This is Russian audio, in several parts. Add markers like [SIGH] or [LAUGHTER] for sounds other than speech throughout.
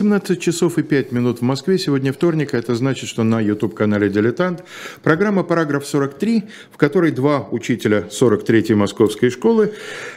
18 часов и 5 минут в Москве. Сегодня вторник, а это значит, что на YouTube-канале «Дилетант» программа «Параграф 43», в которой два учителя 43-й московской школы,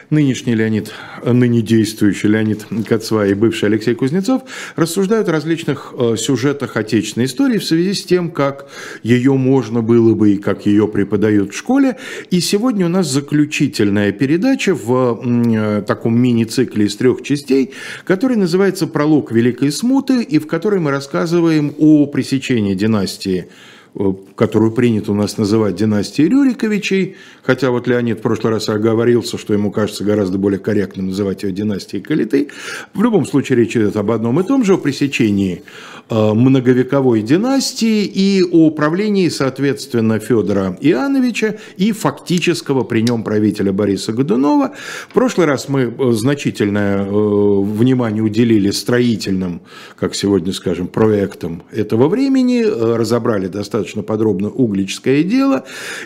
нынешний Леонид, ныне действующий Леонид Кацва и бывший Алексей Кузнецов, рассуждают о различных э, сюжетах отечественной истории в связи с тем, как ее можно было бы и как ее преподают в школе. И сегодня у нас заключительная передача в э, таком мини-цикле из трех частей, который называется «Пролог Великой Смуты», и в которой мы рассказываем о пресечении династии Э, которую принято у нас называть династией Рюриковичей, хотя вот Леонид в прошлый раз оговорился, что ему кажется гораздо более корректным называть ее династией Калиты. В любом случае речь идет об одном и том же, о пресечении многовековой династии и о правлении, соответственно, Федора Иоанновича и фактического при нем правителя Бориса Годунова. В прошлый раз мы э, значительное внимание уделили строительным, как сегодня скажем, проектам этого времени, разобрали достаточно подробно углическое дело.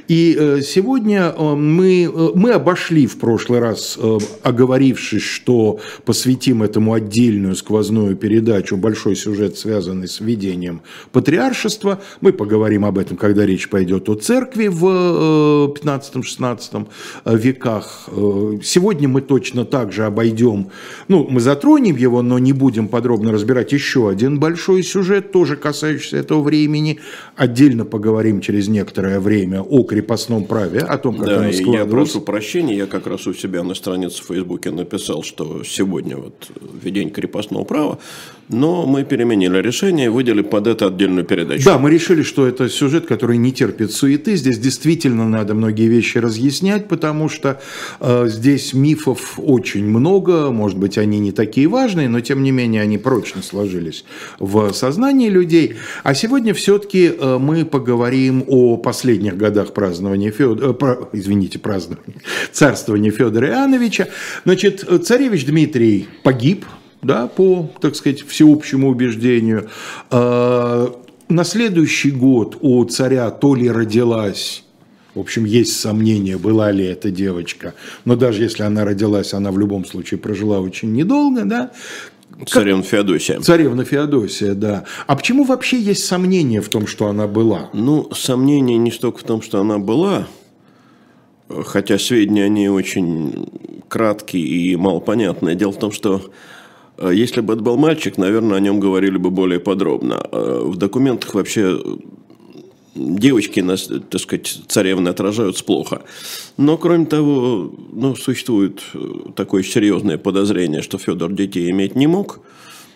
И э, сегодня э, мы, э, мы обошли в прошлый раз, оговорившись, что посвятим этому отдельную сквозную передачу, большой сюжет, связанный с введением патриаршества. Мы поговорим об этом, когда речь пойдет о церкви в 15-16 веках. Сегодня мы точно так же обойдем, ну, мы затронем его, но не будем подробно разбирать еще один большой сюжет, тоже касающийся этого времени, отдельно отдельно поговорим через некоторое время о крепостном праве, о том, как да, оно складывалось. я прошу прощения, я как раз у себя на странице в Фейсбуке написал, что сегодня вот введение крепостного права, но мы переменили решение и выделили под это отдельную передачу. Да, мы решили, что это сюжет, который не терпит суеты. Здесь действительно надо многие вещи разъяснять, потому что э, здесь мифов очень много. Может быть, они не такие важные, но тем не менее они прочно сложились в сознании людей. А сегодня все-таки э, мы поговорим о последних годах празднования Федора, э, про, извините, празднования царствования Федора Иоанновича. Значит, царевич Дмитрий погиб да, по, так сказать, всеобщему убеждению. А, на следующий год у царя то ли родилась в общем, есть сомнения, была ли эта девочка. Но даже если она родилась, она в любом случае прожила очень недолго, да. Царевна Феодосия. Царевна Феодосия, да. А почему вообще есть сомнения в том, что она была? Ну, сомнения не столько в том, что она была, хотя сведения о ней очень краткие и малопонятные. Дело в том, что если бы это был мальчик, наверное, о нем говорили бы более подробно. Э, в документах вообще девочки, так сказать, царевны отражаются плохо. Но, кроме того, ну, существует э, такое серьезное подозрение, что Федор детей иметь не мог.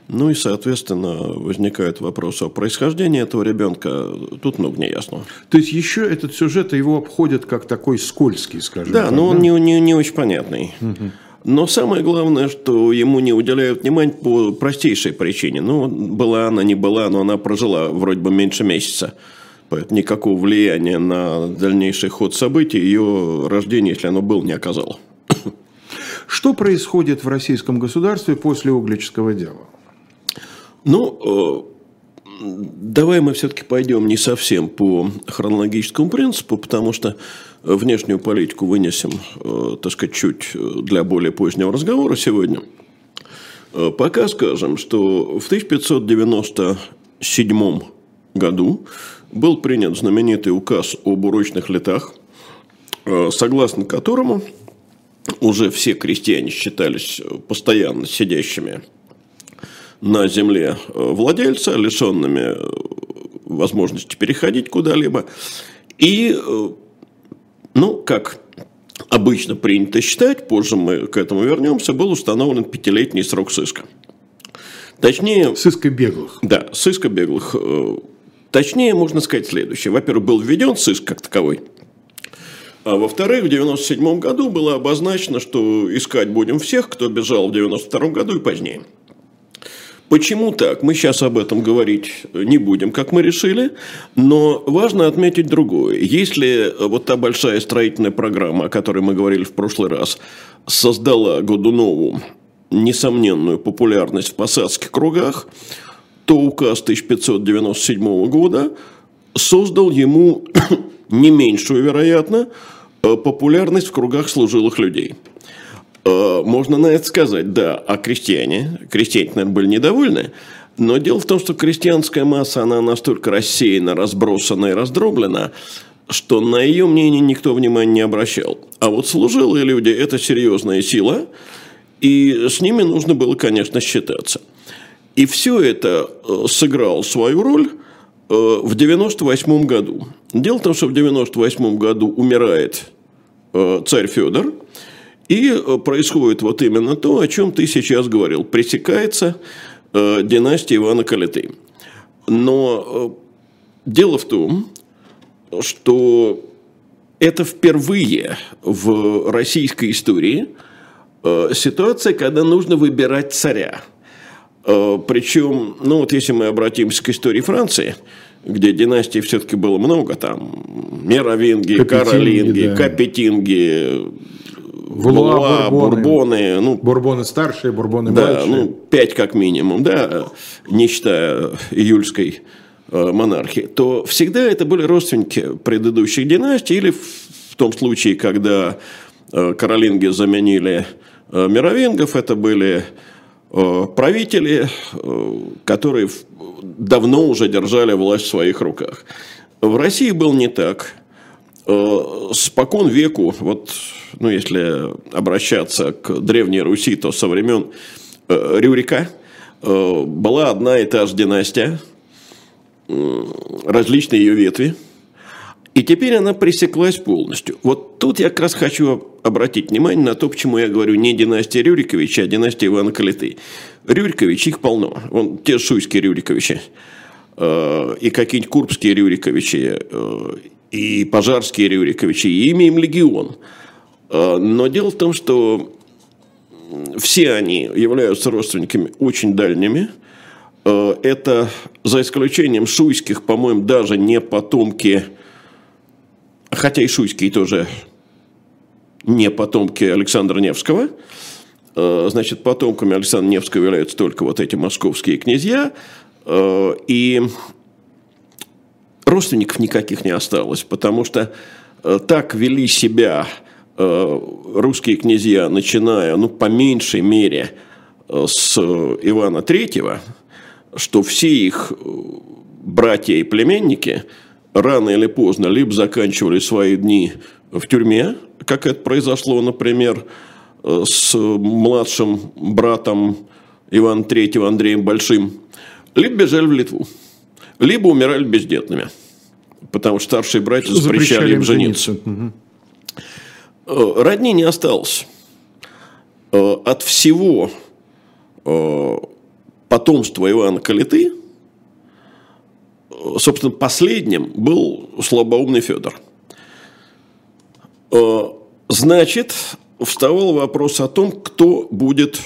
Ну и, соответственно, возникает вопрос о происхождении этого ребенка. Тут много неясного. То есть еще этот сюжет его обходит как такой скользкий, скажем да, так. Но да, но он не, не, не очень понятный. Угу. Но самое главное, что ему не уделяют внимания по простейшей причине. Ну, была она, не была, но она прожила вроде бы меньше месяца. Поэтому никакого влияния на дальнейший ход событий ее рождение, если оно было, не оказало. [COUGHS] Что происходит в российском государстве после Углического дела? Ну, э, давай мы все-таки пойдем не совсем по хронологическому принципу, потому что внешнюю политику вынесем, э, так сказать, чуть э, для более позднего разговора сегодня. Э, пока скажем, что в 1597 году был принят знаменитый указ об урочных летах, согласно которому уже все крестьяне считались постоянно сидящими на земле владельца, лишенными возможности переходить куда-либо. И ну, как обычно принято считать, позже мы к этому вернемся, был установлен пятилетний срок сыска. Точнее... Сыска беглых. Да, сыска беглых. Э, точнее, можно сказать следующее. Во-первых, был введен сыск как таковой. А во-вторых, в 1997 году было обозначено, что искать будем всех, кто бежал в 1992 году и позднее. Почему так? Мы сейчас об этом говорить не будем, как мы решили, но важно отметить другое. Если вот та большая строительная программа, о которой мы говорили в прошлый раз, создала Годунову несомненную популярность в посадских кругах, то указ 1597 года создал ему [COUGHS] не меньшую, вероятно, популярность в кругах служилых людей – Э, можно на это сказать, да, а крестьяне, крестьяне, наверное, были недовольны, Но дело в том, что крестьянская масса, она настолько рассеяна, разбросана и раздроблена, что на ее мнение никто внимания не обращал. А вот служилые люди – это серьезная сила, и с ними нужно было, конечно, считаться. И все это э, сыграло свою роль э, в 98 году. Дело в том, что в 98 году умирает э, царь Федор, и происходит вот именно то, о чем ты сейчас говорил. Пресекается династия Ивана Калиты. Но дело в том, что это впервые в российской истории ситуация, когда нужно выбирать царя – Э, Причем, ну вот если мы обратимся к истории Франции, где династий все-таки было много, там Меровинги, Капетинги, Каролинги, да. Капетинги, Валуа, Бурбоны. Бурбоны. Ну, бурбоны старшие, Бурбоны да, младшие. ну, пять как минимум, да, не считая июльской э, монархии, то всегда это были родственники предыдущих династий, или в том случае, когда э, Каролинги заменили Мировингов, это были Э, правители, э, которые давно уже держали власть в своих руках. В России был не так. Э, спокон веку, вот, ну, если обращаться к Древней Руси, то со времен Рюрика была одна и та же династия, различные ее ветви – и теперь она пресеклась полностью. Вот тут я как раз хочу обратить внимание на то, почему я говорю не династия Рюриковича, а династия Ивана Калиты. Рюрикович, их полно. Вон те шуйские Рюриковичи, э, и какие-нибудь курбские Рюриковичи, и пожарские Рюриковичи, и имя им легион. Э, но дело в том, что все они являются родственниками очень дальними. Это, за исключением шуйских, по-моему, даже не потомки хотя и Шуйский тоже не потомки Александра Невского, э, значит, потомками Александра Невского являются только вот эти московские князья, и родственников никаких не осталось, потому что э, так вели себя русские князья, начиная, ну, по меньшей мере, с Ивана Третьего, что все их братья и племенники – рано или поздно либо заканчивали свои дни в тюрьме, как это произошло, например, э, с младшим братом Ивана Третьего Андреем Большим, либо бежали в Литву, либо умирали бездетными, потому что старшие братья запрещали, запрещали им жениться. Угу. Родни не осталось. Э, от всего потомства Ивана Калиты – собственно, последним был слабоумный Федор. Э, значит, вставал вопрос о том, кто будет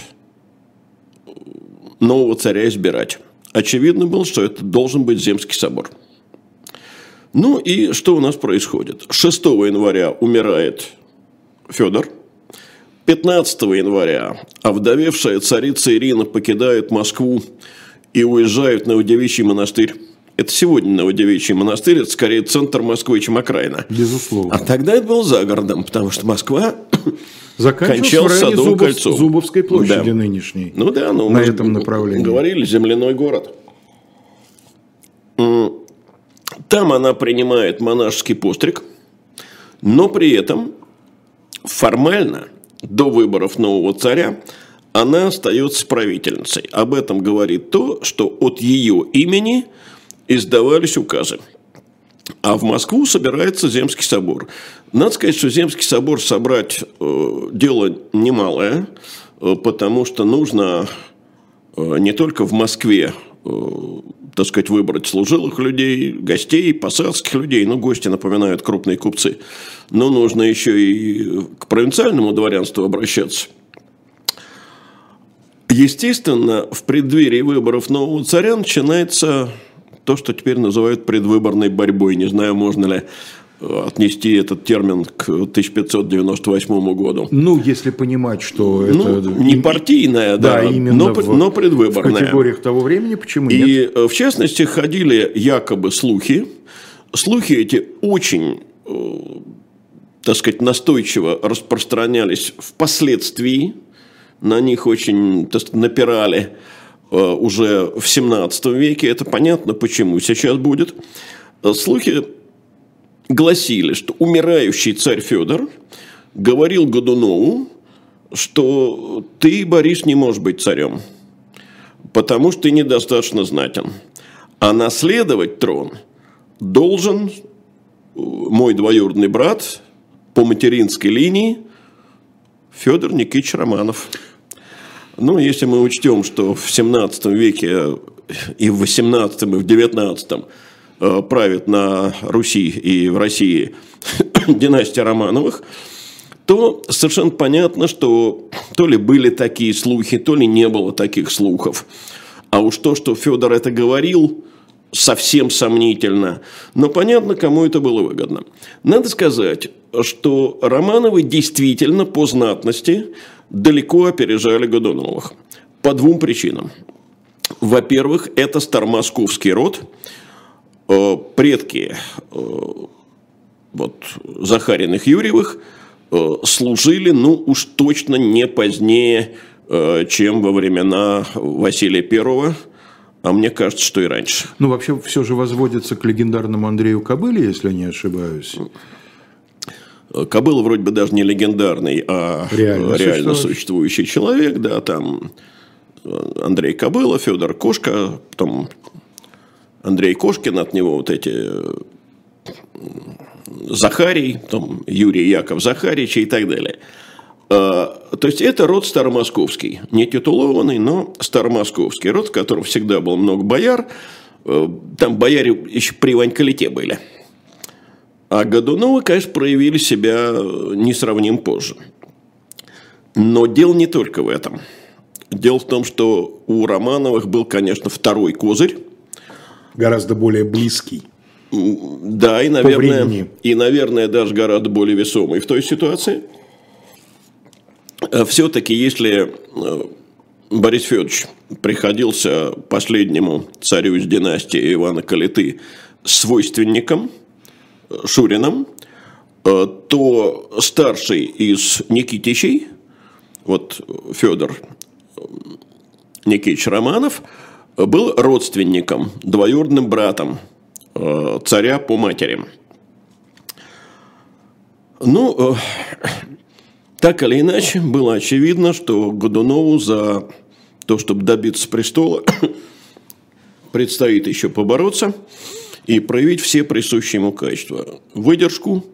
нового царя избирать. Очевидно было, что это должен быть Земский собор. Ну и что у нас происходит? 6 января умирает Федор. 15 января овдовевшая царица Ирина покидает Москву и уезжает на Удевичий монастырь. Это сегодня Новодевичий монастырь, это скорее центр Москвы, чем окраина. Безусловно. А тогда это был за городом, потому что Москва [COUGHS] кончалась в Садовым Зубов, кольцом. Зубовской площади да. нынешней. Ну да, ну, на этом направлении. Говорили, земляной город. Там она принимает монашеский постриг, но при этом формально до выборов нового царя она остается правительницей. Об этом говорит то, что от ее имени – издавались указы. А в Москву собирается Земский собор. Надо сказать, что Земский собор собрать э, дело немалое, э, потому что нужно э, не только в Москве, э, так сказать, выбрать служилых людей, гостей, посадских людей, ну, гости напоминают крупные купцы, но нужно еще и к провинциальному дворянству обращаться. Естественно, в преддверии выборов нового царя начинается то, что теперь называют предвыборной борьбой. Не знаю, можно ли э, отнести этот термин к 1598 году. Ну, если понимать, что ну, это... Не партийная, да, да именно но, в, но предвыборная. В категориях того времени, почему нет? И, э, в частности, ходили якобы слухи. Слухи эти очень, э, так сказать, настойчиво распространялись впоследствии. На них очень так сказать, напирали уже в 17 веке. Это понятно, почему сейчас будет. Слухи гласили, что умирающий царь Федор говорил Годунову, что ты, Борис, не можешь быть царем, потому что ты недостаточно знатен. А наследовать трон должен мой двоюродный брат по материнской линии Федор Никитич Романов. Ну, если мы учтем, что в 17 веке и в 18 и в 19 э, правит на Руси и в России [COUGHS] династия Романовых, то совершенно понятно, что то ли были такие слухи, то ли не было таких слухов. А уж то, что Федор это говорил, совсем сомнительно. Но понятно, кому это было выгодно. Надо сказать, что Романовы действительно по знатности далеко опережали Годуновых. По двум причинам. Во-первых, это старомосковский род. Э, предки э, вот, Захариных Юрьевых э, служили, ну уж точно не позднее, чем во времена Василия Первого, а мне кажется, что и раньше. Ну, вообще, все же возводится к легендарному Андрею Кобыле, если не ошибаюсь. Кобыла вроде бы даже не легендарный, а реально, реально существующий человек, да, там Андрей Кобыла, Федор Кошка, потом Андрей Кошкин, от него вот эти Захарий, там Юрий Яков Захарич и так далее. А, то есть это род старомосковский, не титулованный, но старомосковский род, в котором всегда было много бояр. Э, там бояре еще при Ванькалите были. А Годуновы, конечно, проявили себя несравним позже. Но дело не только в этом. Дело в том, что у Романовых был, конечно, второй козырь. Гораздо более близкий. Да, и, наверное, и, наверное, даже гораздо более весомый в той ситуации. А Все-таки, если э, Борис Федорович приходился последнему царю из династии Ивана Калиты свойственником – Шурином, э, то старший из Никитичей, вот Федор Никитич Романов, был родственником, двоюродным братом э, царя по матери. Ну, э, так или иначе, было очевидно, что Годунову за то, чтобы добиться престола, [COUGHS] предстоит еще побороться – и проявить все присущие ему качества. Выдержку,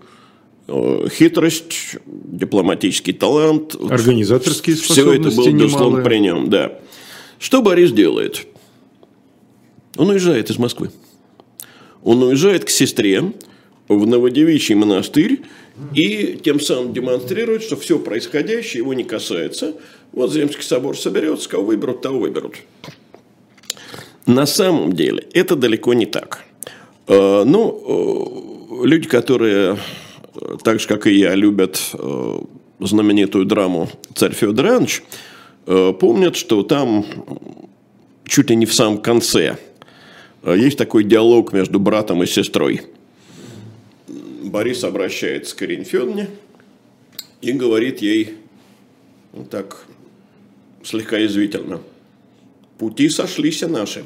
э, хитрость, дипломатический талант. Организаторские способности Все это было, безусловно, при нем, да. Что Борис делает? Он уезжает из Москвы. Он уезжает к сестре в Новодевичий монастырь и тем самым демонстрирует, что все происходящее его не касается. Вот Земский собор соберется, кого выберут, того выберут. На самом деле это далеко не так. Э, ну, э, люди, которые э, так же, как и я, любят знаменитую драму «Царь Федор Иванович», помнят, что там чуть ли не в самом конце есть такой диалог между братом и сестрой. Борис обращается к Федоровне и говорит ей вот так слегка извительно. «Пути сошлись наши».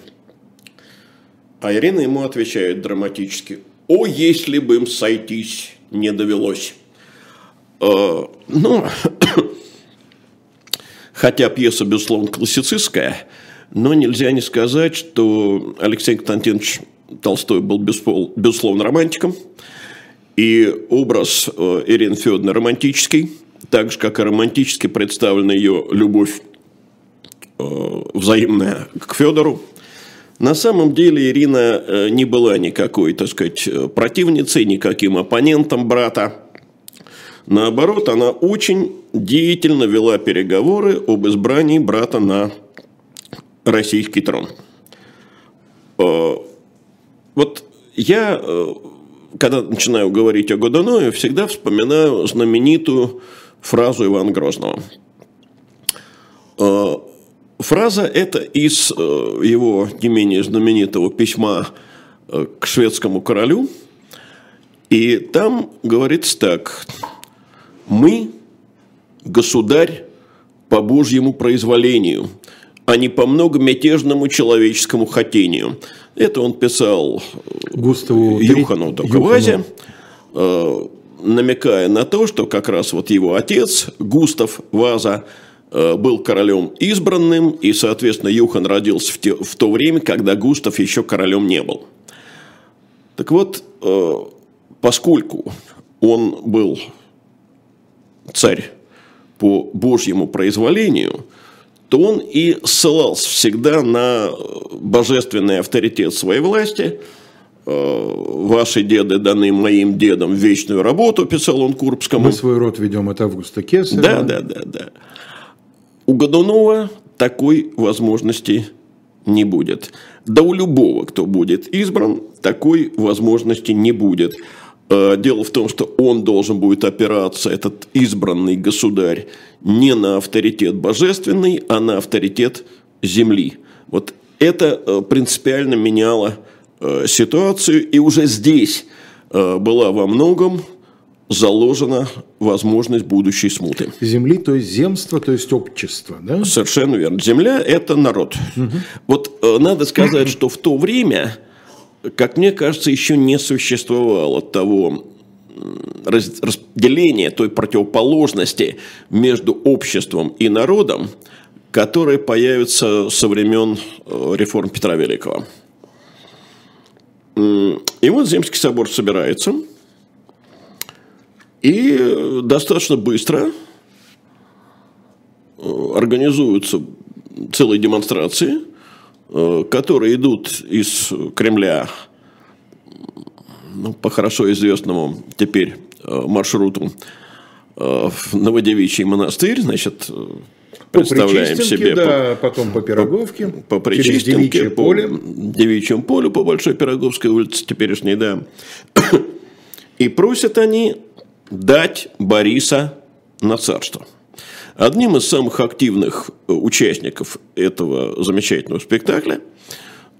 А Ирина ему отвечает драматически. О, если бы им сойтись не довелось. Э, ну, [COUGHS] хотя пьеса, безусловно, классицистская, но нельзя не сказать, что Алексей Константинович Толстой был, безусловно, романтиком. И образ э, Ирины Федоровны романтический, так же, как и романтически представлена ее любовь э, взаимная к Федору – на самом деле Ирина э, не была никакой, так сказать, противницей, никаким оппонентом брата. Наоборот, она очень деятельно вела переговоры об избрании брата на российский трон. Вот я, когда начинаю говорить о Годунове, всегда вспоминаю знаменитую фразу Ивана Грозного – Фраза эта из э, его не менее знаменитого письма э, к шведскому королю. И там говорится так. «Мы, государь, по Божьему произволению, а не по многомятежному человеческому хотению. Это он писал Густаву Юхану Токовазе, намекая на то, что как раз вот его отец, Густав Ваза, был королем избранным, и, соответственно, Юхан родился в, те, в то время, когда Густав еще королем не был. Так вот, поскольку он был царь по Божьему произволению, то он и ссылался всегда на божественный авторитет своей власти. «Э, Ваши деды даны моим дедам вечную работу, писал он Курбскому. Мы свой род ведем от Августа Кесарева. Да, да, да, да. У Годунова такой возможности не будет. Да у любого, кто будет избран, такой возможности не будет. Э, дело в том, что он должен будет опираться, этот избранный государь, не на авторитет божественный, а на авторитет земли. Вот это э, принципиально меняло э, ситуацию, и уже здесь была во многом заложена возможность будущей смуты. Земли, то есть земство, то есть общество, да? Совершенно верно. Земля – это народ. Угу. Вот надо сказать, что в то время как мне кажется, еще не существовало того разделения, той противоположности между обществом и народом, которая появится со времен э, реформ Петра Великого. И вот Земский собор собирается, и достаточно быстро э, организуются целые демонстрации – которые идут из Кремля ну, по хорошо известному теперь э, маршруту э, в Новодевичий монастырь, значит, представляем по себе. Да, по, потом по Пироговке, по, по Причистенке, по поле. Девичьему полю, по Большой Пироговской улице теперешней, да. И просят они дать Бориса на царство. Одним из самых активных э, участников этого замечательного спектакля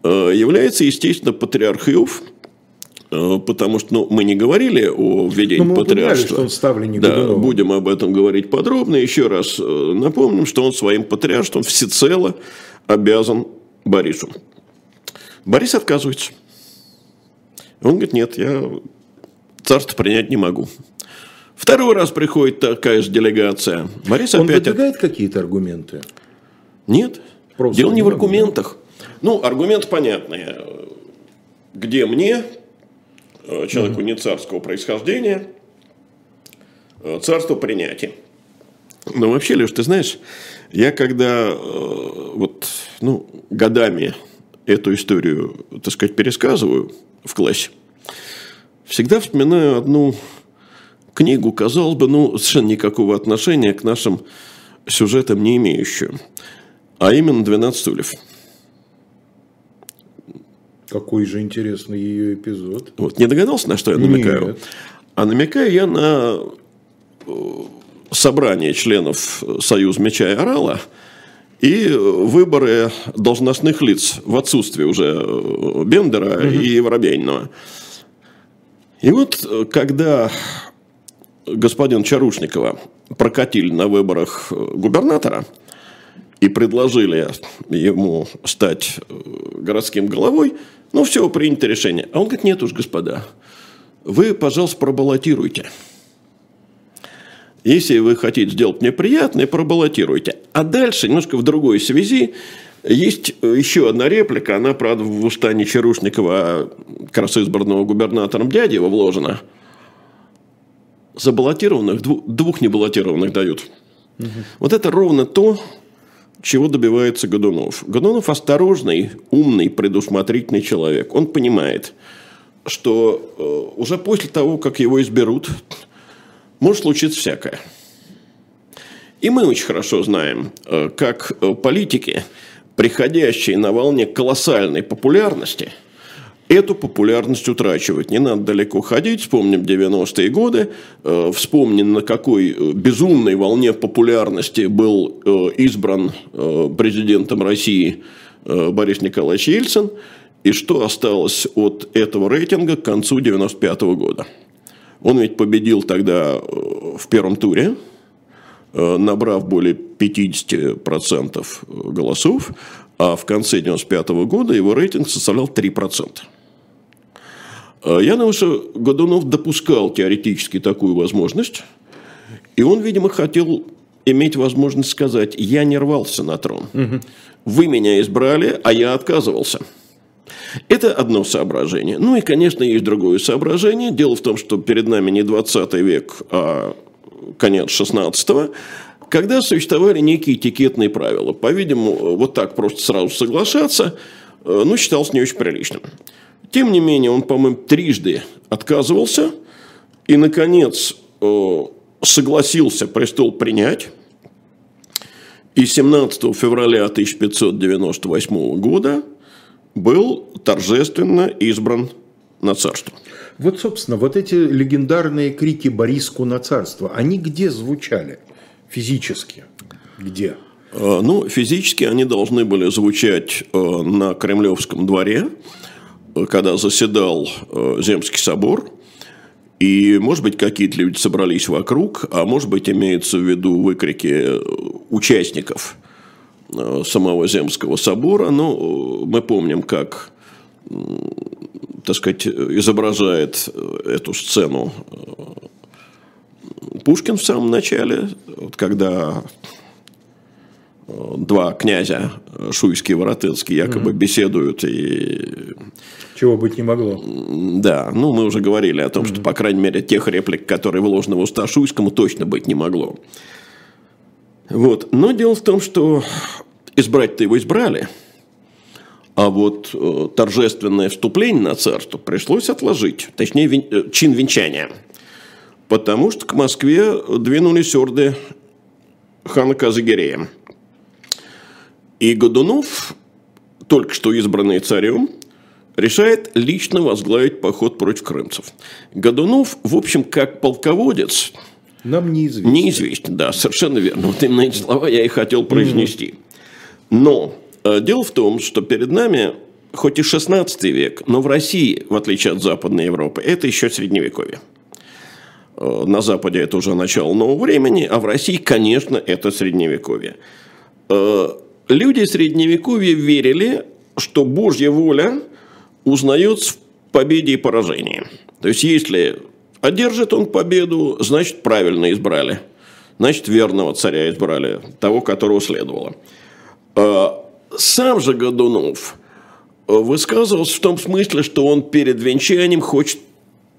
э, является, естественно, патриарх Иов, э, потому что ну, мы не говорили о введении Но мы патриаршества. что он да, Годунова. будем об этом говорить подробно. Еще раз напомним, что он своим патриаршеством всецело обязан Борису. Борис отказывается. Он говорит, нет, я царство принять не могу. Второй раз приходит такая же делегация. Борис Он опять... выдвигает какие-то аргументы? Нет. Просто Дело не в аргументах. Ну, аргумент понятный. Где мне, э, человеку не царского происхождения, э, царство принятия. Но вообще, Леш, ты знаешь, я когда э, вот, ну, годами эту историю, так сказать, пересказываю в классе, всегда вспоминаю одну книгу, казалось бы, ну, совершенно никакого отношения к нашим сюжетам не имеющую. А именно «12 стульев». Какой же интересный ее эпизод. Вот, не догадался, на что я намекаю? Нет. А намекаю я на э, собрание членов Союза Меча и Орала и выборы должностных лиц в отсутствие уже э, Бендера угу. и Воробьянинова. И вот, э, когда господина Чарушникова прокатили на выборах э, губернатора и предложили ему стать э, городским головой, ну, все, принято решение. А он говорит, нет уж, господа, вы, пожалуйста, пробаллотируйте. Если вы хотите сделать мне приятное, пробаллотируйте. А дальше, немножко в другой связи, есть еще одна реплика, она, правда, в уста не Чарушникова, а как раз избранного губернатором дяди его вложена – забаллотированных, двух небаллотированных дают. Угу. Вот это ровно то, чего добивается Годунов. Годунов осторожный, умный, предусмотрительный человек. Он понимает, что э, уже после того, как его изберут, может случиться всякое. И мы очень хорошо знаем, э, как э, политики, приходящие на волне колоссальной популярности – эту популярность утрачивать. Не надо далеко ходить, вспомним 90-е годы, э, вспомним, на какой э, безумной волне популярности был э, избран президентом России Борис Николаевич Ельцин, и что осталось от этого рейтинга к концу 95 -го года. Он ведь победил тогда в первом туре, набрав более 50% голосов, а в конце 1995 года его рейтинг составлял 3%. Я думаю, что Годунов допускал теоретически такую возможность, и он, видимо, хотел иметь возможность сказать, я не рвался на трон. Угу. Вы меня избрали, а я отказывался. Это одно соображение. Ну и, конечно, есть другое соображение. Дело в том, что перед нами не 20 век, а конец 16 когда существовали некие этикетные правила. По-видимому, вот так просто сразу соглашаться, э, ну, считалось не очень приличным. Тем не менее, он, по-моему, трижды отказывался и, наконец, э, согласился престол принять. И 17 февраля 1598 года был торжественно избран на царство. Вот, собственно, вот эти легендарные крики Бориску на царство, они где звучали физически? Где? Э, ну, физически они должны были звучать э, на Кремлевском дворе, когда заседал Земский собор – и, может быть, какие-то люди собрались вокруг, а может быть, имеются в виду выкрики э, участников э, самого Земского собора. Но э, мы помним, как, так сказать, изображает эту сцену Пушкин в самом начале, когда два князя, Шуйский и Воротынский, якобы угу. беседуют и чего быть не могло. Да, ну мы уже говорили о том, mm-hmm. что, по крайней мере, тех реплик, которые вложены в уста Шуйскому, точно быть не могло. Вот. Но дело в том, что избрать-то его избрали, а вот э, торжественное вступление на царство пришлось отложить, точнее, вин, э, чин венчания. Потому что к Москве двинулись орды хана Казагирея. И Годунов, только что избранный царем, решает лично возглавить поход против крымцев. Годунов, в общем, как полководец, нам неизвестен. Неизвестен, да, совершенно верно. Вот именно эти слова я и хотел произнести. Но э, дело в том, что перед нами, хоть и 16 век, но в России, в отличие от Западной Европы, это еще Средневековье. Э, на Западе это уже начало нового времени, а в России, конечно, это Средневековье. Э, люди Средневековья верили, что Божья воля – узнается в победе и поражении. То есть, если одержит он победу, значит, правильно избрали. Значит, верного царя избрали, того, которого следовало. А, сам же Годунов высказывался в том смысле, что он перед венчанием хочет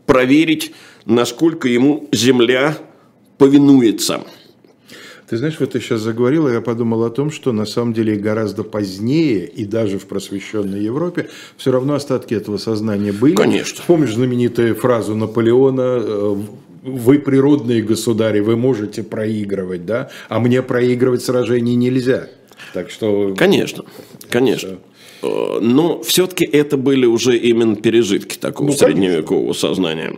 проверить, насколько ему земля повинуется – ты знаешь, вот ты сейчас заговорила, я подумал о том, что на самом деле гораздо позднее, и даже в просвещенной Европе, все равно остатки этого сознания были. Конечно. Помнишь знаменитую фразу Наполеона э, вы природные государи, вы можете проигрывать, да, а мне проигрывать сражений нельзя. Так что... Конечно, конечно. Э, но все-таки это были уже именно пережитки такого ну, средневекового сознания.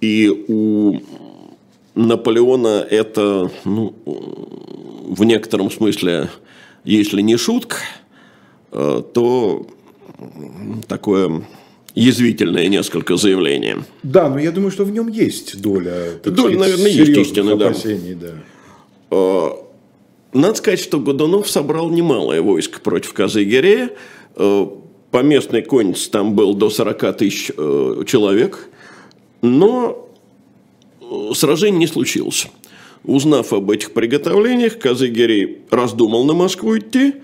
И у Наполеона это, ну, в некотором смысле, если не шутка, э, то такое язвительное несколько заявление. Да, но я думаю, что в нем есть доля. Доля, сказать, наверное, есть истины, да. да. Э, надо сказать, что Годунов собрал немалое войско против Казыгерея. Э, по местной коннице там был до 40 тысяч человек. Но сражений не случилось. Узнав об этих приготовлениях, Казыгерей раздумал на Москву идти.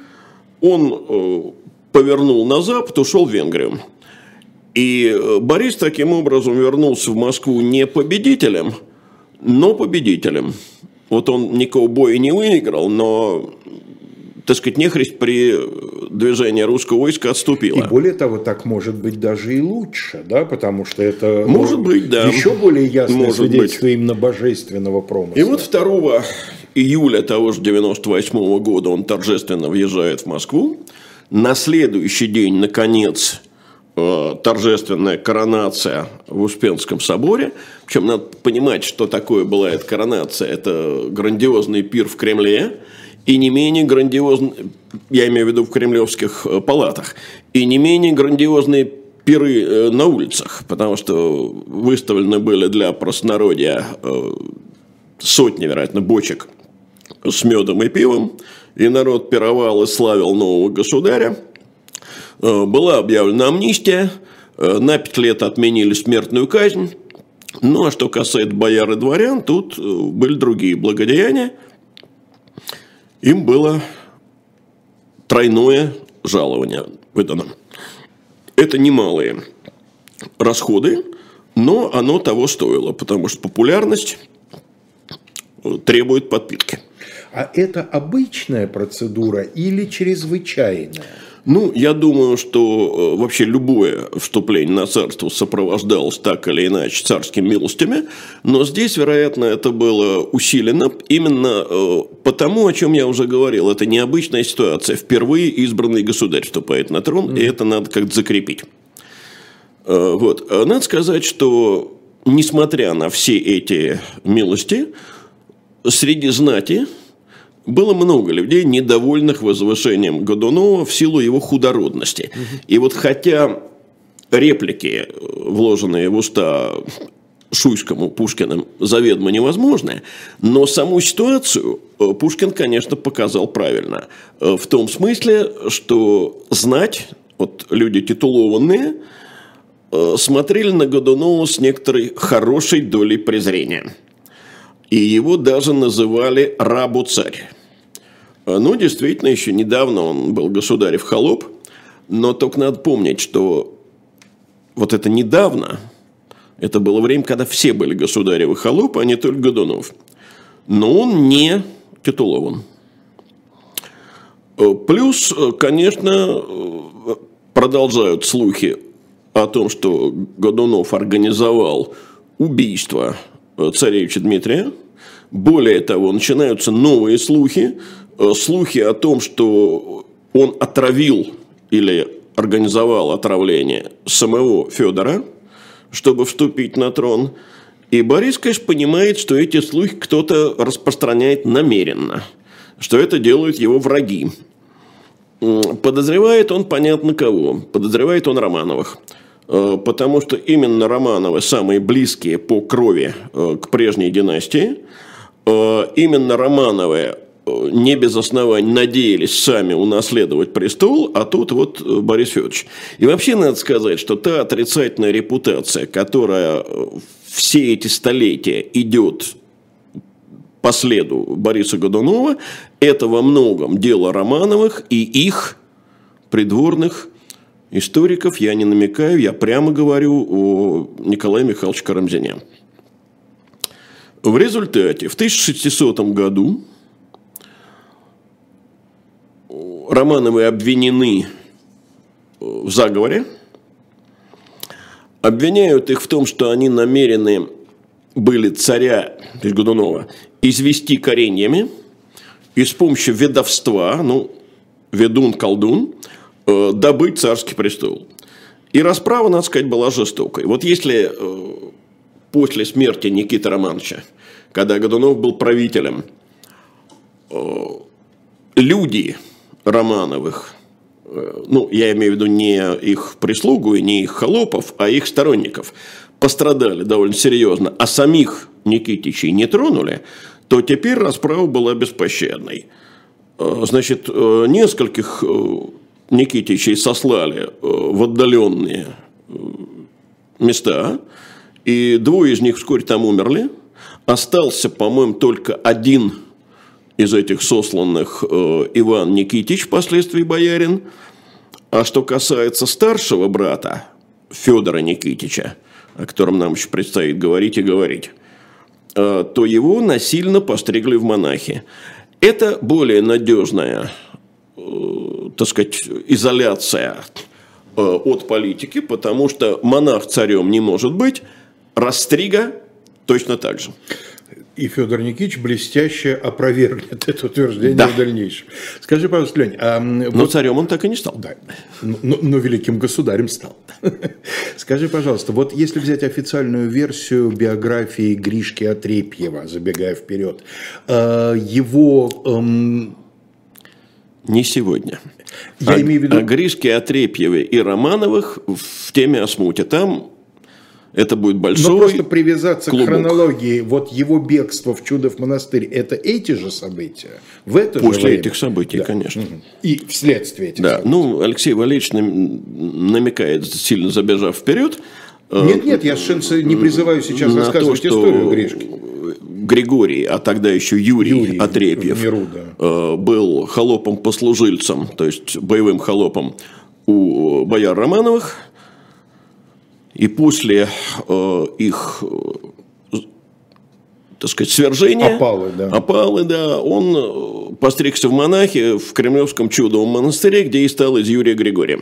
Он э, повернул на запад, ушел в Венгрию. И э, Борис таким образом вернулся в Москву не победителем, но победителем. Вот он никого боя не выиграл, но так сказать, нехрист при движении русского войска отступила. И более того, так может быть даже и лучше, да, потому что это может быть, да. еще более ясное может свидетельство быть. именно божественного промысла. И вот 2 июля того же 98 -го года он торжественно въезжает в Москву. На следующий день, наконец, э, торжественная коронация в Успенском соборе. Причем надо понимать, что такое была эта коронация. Это грандиозный пир в Кремле – и не менее грандиозные, я имею в виду в кремлевских э, палатах, и не менее грандиозные пиры э, на улицах, потому что выставлены были для простонародья э, сотни, вероятно, бочек с медом и пивом, и народ пировал и славил нового государя. Была объявлена амнистия, на пять лет отменили смертную казнь. Ну, а что касается бояр и дворян, тут были другие благодеяния. Им было тройное жалование выдано. Это немалые расходы, но оно того стоило, потому что популярность требует подпитки. А это обычная процедура или чрезвычайная? Ну, я думаю, что э, вообще любое вступление на царство сопровождалось так или иначе царскими милостями, но здесь, вероятно, это было усилено именно э, потому, о чем я уже говорил. Это необычная ситуация. Впервые избранный государь вступает на трон, mm. и это надо как-то закрепить. Э, вот. Надо сказать, что несмотря на все эти милости, среди знати было много людей, недовольных возвышением Годунова в силу его худородности. И вот хотя реплики, вложенные в уста Шуйскому Пушкиным заведомо невозможны, но саму ситуацию э, Пушкин, конечно, показал правильно. Э, в том смысле, что знать, вот люди титулованные, э, смотрели на Годунова с некоторой хорошей долей презрения – и его даже называли рабу-царь. А, ну, действительно, еще недавно он был государев холоп, но только надо помнить, что вот это недавно, это было время, когда все были государевы холопы, а не только Годунов. Но он не титулован. А, плюс, конечно, продолжают слухи о том, что Годунов организовал убийство царевича Дмитрия. Более того, начинаются новые слухи, э, слухи о том, что он отравил или организовал отравление самого Федора, чтобы вступить на трон. И Борис, конечно, понимает, что эти слухи кто-то распространяет намеренно, что это делают его враги. Подозревает он, понятно, кого. Подозревает он Романовых – Э, потому что именно Романовы самые близкие по крови э, к прежней династии. Э, именно Романовы не без оснований надеялись сами унаследовать престол, а тут вот Борис Федорович. И вообще надо сказать, что та отрицательная репутация, которая все эти столетия идет по следу Бориса Годунова, это во многом дело Романовых и их придворных историков я не намекаю, я прямо говорю о Николае Михайловиче Карамзине. В результате в 1600 году Романовы обвинены в заговоре, обвиняют их в том, что они намерены были царя, то Годунова, извести кореньями и с помощью ведовства, ну, ведун-колдун, Э, добыть царский престол. И расправа, надо сказать, была жестокой. Вот если э, после смерти Никиты Романовича, когда Годунов был правителем, э, люди Романовых, ну, я имею в виду не их прислугу и не их холопов, а их сторонников, пострадали довольно серьезно, а самих Никитичей не тронули, то теперь расправа была беспощадной. Значит, нескольких Никитичей сослали э, в отдаленные э, места, и двое из них вскоре там умерли. Остался, по-моему, только один из этих сосланных э, Иван Никитич, впоследствии боярин. А что касается старшего брата Федора Никитича, о котором нам еще предстоит говорить и говорить, то его насильно постригли в монахи. Это более надежная так сказать, изоляция э, от политики, потому что монарх царем не может быть, Растрига точно так же. И Федор Никитич блестяще опровергнет это утверждение да. в дальнейшем. Скажи, пожалуйста, Лень, а но вот, царем он так и не стал. Да, но, но великим государем стал. [LAUGHS] Скажи, пожалуйста, вот если взять официальную версию биографии Гришки Отрепьева, забегая вперед, э, его эм, не сегодня. Я а, имею в виду... Гришки Отрепьевы и Романовых в теме о смуте. Там Это будет Но большой просто привязаться клубок. к хронологии, вот его бегство в Чудов монастырь, это эти же события? В это же После время? этих событий, Да. конечно. Мгм. И вследствие этих Да, событий. ну, Алексей Валерьевич нам- намекает, сильно забежав вперед, э, Нет, нет, я совершенно не призываю сейчас на рассказывать то, что историю Гришки. Григорий, а тогда еще Юрий, Юрий Отрепьев, миру, да. э, был холопом-послужильцем, то есть боевым холопом у бояр Романовых. И после э, их, э, так сказать, свержения... Опалы, да. Опалы, да. Он э, постригся в монахи в Кремлевском чудовом монастыре, где и стал из Юрия Григория.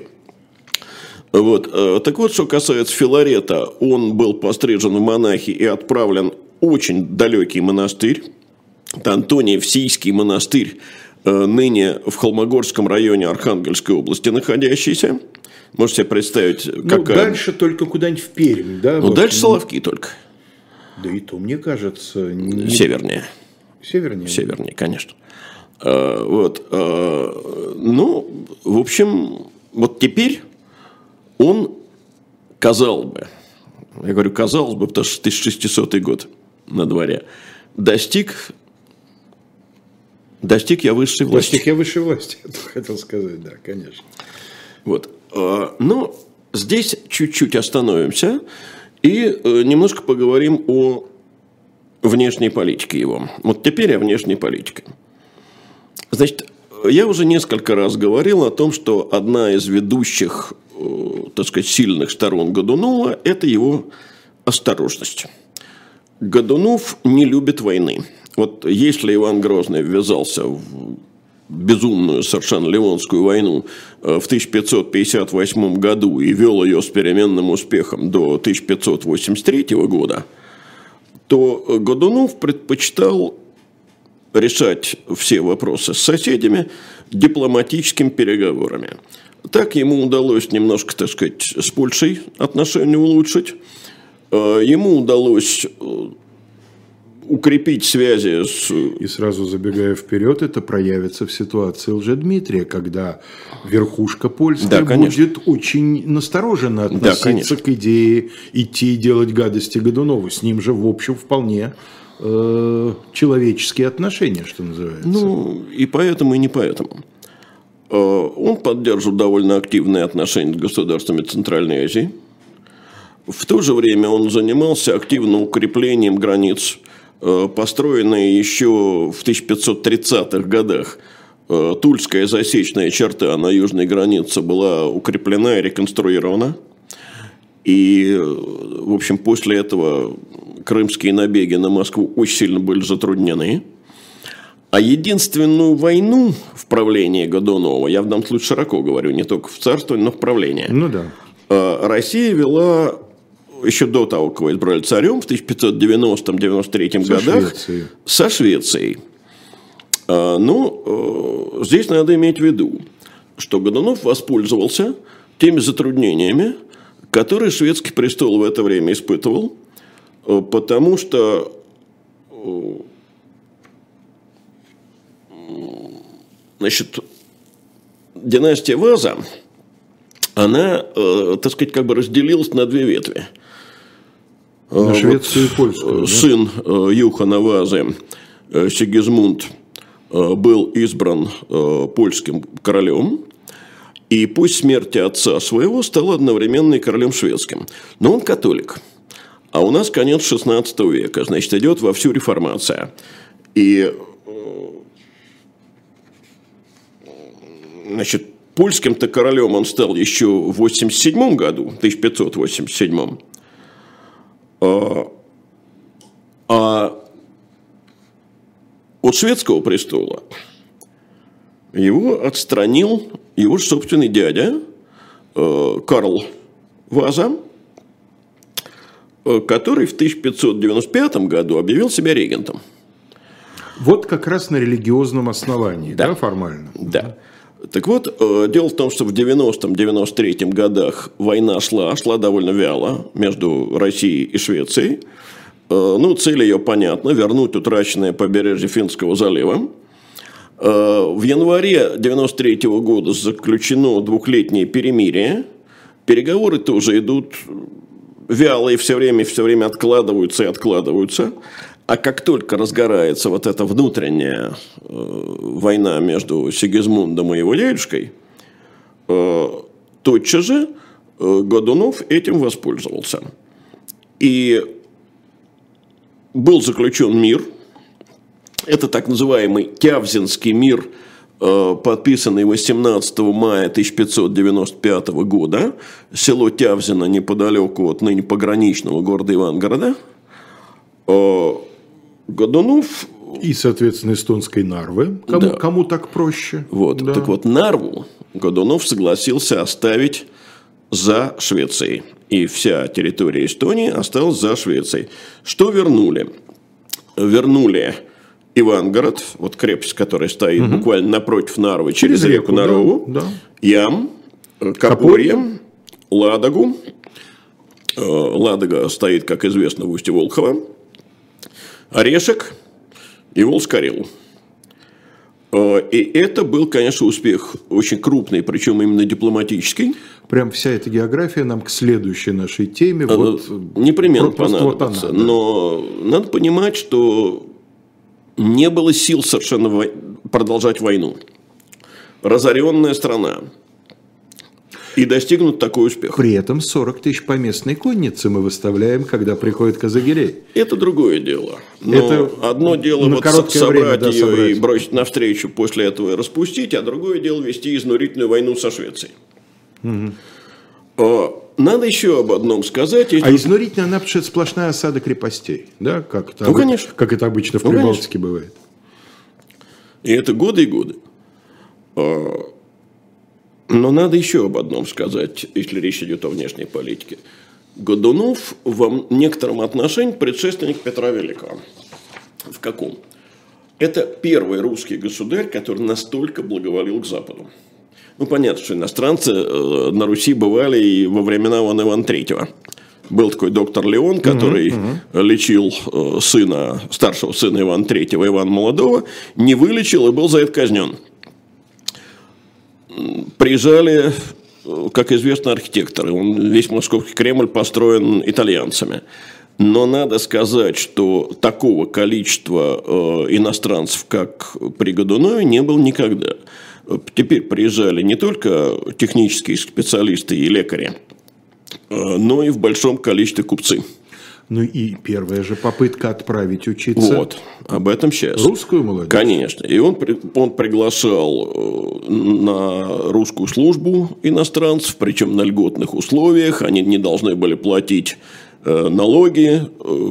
Вот. э, Так вот, что касается Филарета, он был пострижен в монахи и отправлен очень далекий монастырь. Это Антониев-Сийский монастырь, э, ныне в Холмогорском районе Архангельской области находящийся. Можете себе представить, Ну, какая... дальше только куда-нибудь в Пермь, да? Ну, дальше Соловки только. Да и то, мне кажется, не- Севернее. севернее. Севернее, конечно. Э, Вот. э, Ну, в общем, вот теперь он, казалось бы, я говорю, казалось бы, потому что 1600 год на дворе, достиг, достиг я высшей власти. Достиг я высшей власти, это хотел сказать, да, конечно. Вот. Э, Но здесь чуть-чуть остановимся и э, немножко поговорим о внешней политике его. Вот теперь о внешней политике. Значит, я уже несколько раз говорил о том, что одна из ведущих, э, так сказать, сильных сторон Годунова – это его осторожность. Годунов не любит войны. Вот если Иван Грозный ввязался в безумную совершенно Ливонскую войну э, в 1558 году и вел ее с переменным успехом до 1583 года, то э, Годунов предпочитал решать все вопросы с соседями дипломатическими переговорами. Так ему удалось немножко, так сказать, с Польшей отношения улучшить. Э, Ему удалось э, укрепить связи с И сразу забегая вперед, это проявится в ситуации Лжедмитрия, когда верхушка польская Да, конечно. будет очень настороженно относиться конечно. к идее идти и делать гадости Годунову. С ним же, в общем, вполне э, человеческие отношения, что называется. Ну, и поэтому, и не поэтому. Э, Он поддерживал довольно активные отношения с государствами Центральной Азии. В то же время он занимался активным укреплением границ, э, построенной еще в 1530-х годах. Э, Тульская засечная черта на южной границе была укреплена и реконструирована. И, э, в общем, после этого крымские набеги на Москву очень сильно были затруднены. А единственную войну в правлении Годунова, я в данном случае широко говорю, не только в царствовании, но в правлении, Ну да. Россия вела еще до того, как его избрали царем, в 1590-93 Со годах Швецией. со Швецией. А, Ну, э, здесь надо иметь в виду, что Годунов воспользовался теми затруднениями, которые шведский престол в это время испытывал, э, потому что э, значит, династия Ваза, она, так сказать, как бы разделилась на две ветви. На вот, Швецию и польскую. да? Сын э, Юхана Вазы, э, Сигизмунд, э, был избран э, польским королем, и после смерти отца своего стал одновременно и королем шведским. Но он католик. А у нас конец 16 века, значит, идет вовсю реформация. И, э, значит, польским-то королем он стал еще в 87 году, 1587 а от шведского престола его отстранил его же собственный дядя э, Карл Ваза, э, который в 1595 году объявил себя регентом. Вот как раз на религиозном основании, да, Да. формально. Да. Так вот, э, дело в том, что в 90-93 годах война шла, шла довольно вяло между Россией и Швецией. Э, Ну, цель ее понятна – вернуть утраченное побережье Финского залива. Э, В январе 93 года заключено двухлетнее перемирие. Переговоры тоже идут вялые все время, все время откладываются и откладываются. А как только разгорается вот эта внутренняя э, война между Сигизмундом и его дедушкой, э, тотчас же э, Годунов этим воспользовался. И был заключен мир, это так называемый Тявзинский мир, э, подписанный 18 мая 1595 года, село Тявзино неподалеку от ныне пограничного города Ивангорода. Э, Годунов и, соответственно, эстонской Нарвы. Кому, да. кому так проще. Вот. Да. Так вот, Нарву Годунов согласился оставить за Швецией. И вся территория Эстонии осталась за Швецией. Что вернули? Вернули Ивангород, вот крепость, которая стоит угу. буквально напротив Нарвы, через, через реку, реку Нарову, да, да. Ям, Копорье, Ладогу. Э, Ладога стоит, как известно, в устье Волхова. Орешек и Волскорел. Э, и это был, конечно, успех очень крупный, причем именно дипломатический. Прям вся эта география нам к следующей нашей теме. Э, вот, Непременно понадобится. Вот она, да. Но надо понимать, что не было сил совершенно продолжать войну. Разоренная страна. И достигнут такой успех. При этом 40 тысяч по местной коннице мы выставляем, когда приходит Казагирей. Это другое дело. Но Это одно дело вот собрать время, да, ее собрать. и бросить навстречу после этого и распустить, а другое дело вести изнурительную войну со Швецией. Угу. Надо еще об одном сказать. А изнурительно она потому сплошная осада крепостей, да? Как это, ну, конечно. Как это обычно в ну, Прибалтике конечно. бывает. И это годы и годы. Но надо еще об одном сказать, если речь идет о внешней политике. Годунов в некотором отношении предшественник Петра Великого. В каком? Это первый русский государь, который настолько благоволил к Западу. Ну, понятно, что иностранцы э, на Руси бывали и во времена Ивана Ивана Третьего. Был такой доктор Леон, который угу, угу. лечил э, сына, старшего сына Ивана Третьего, Ивана Молодого, не вылечил и был за это казнен. Приезжали, как известно, архитекторы. Он, весь московский Кремль построен итальянцами. Но надо сказать, что такого количества э, иностранцев, как при Годунове, не было никогда. Теперь приезжали не только технические специалисты и лекари, э, но и в большом количестве купцы. Ну и первая же попытка отправить учиться. Вот, об этом сейчас. Русскую молодежь? Конечно. И он, он приглашал э, на русскую службу иностранцев, причем на льготных условиях. Они не должны были платить э, налоги,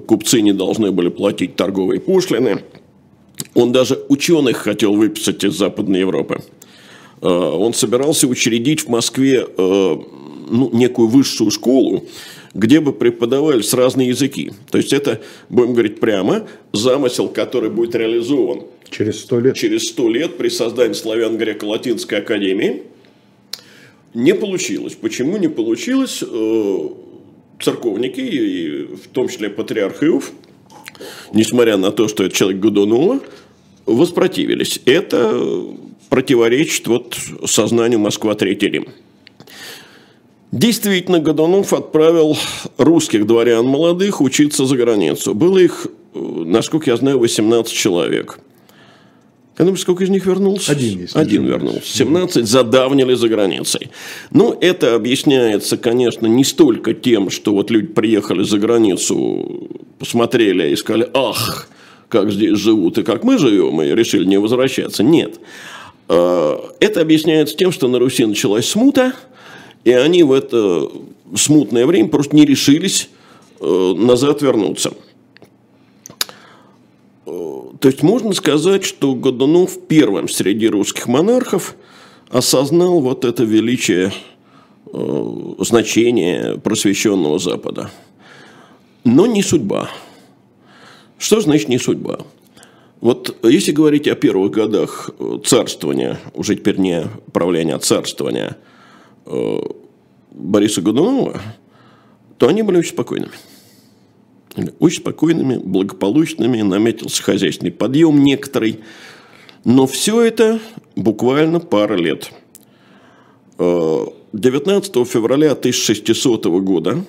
купцы не должны были платить торговые пошлины. Он даже ученых хотел выписать из Западной Европы. Э, он собирался учредить в Москве э, ну, некую высшую школу, где бы преподавались разные языки. То есть это, будем говорить прямо, замысел, который будет реализован через сто лет. Через сто лет при создании славян-греко-латинской академии. Не получилось. Почему не получилось? Э, церковники, и в том числе патриарх Иов, несмотря на то, что это человек Годунова, воспротивились. Это противоречит вот сознанию Москва Третий Рим. Действительно, Годунов отправил русских дворян молодых учиться за границу. Было их, э, насколько я знаю, 18 человек. Сколько из них вернулся? Один, если Один вернулся. 17 задавнили за границей. Ну, это объясняется, конечно, не столько тем, что вот люди приехали за границу, посмотрели и сказали, ах, как здесь живут и как мы живем, и решили не возвращаться. Нет. Э, это объясняется тем, что на Руси началась смута, и они в это смутное время просто не решились э, назад вернуться. Э, то есть можно сказать, что Годунов первым среди русских монархов осознал вот это величие значение просвещенного Запада. Но не судьба. Что значит не судьба? Вот если говорить о первых годах э, царствования, уже теперь не правления, а царствования э, Бориса Годунова, то они были очень спокойными. Очень спокойными, благополучными, наметился хозяйственный подъем некоторый. Но все это буквально пара лет. 19 э, февраля 1600 года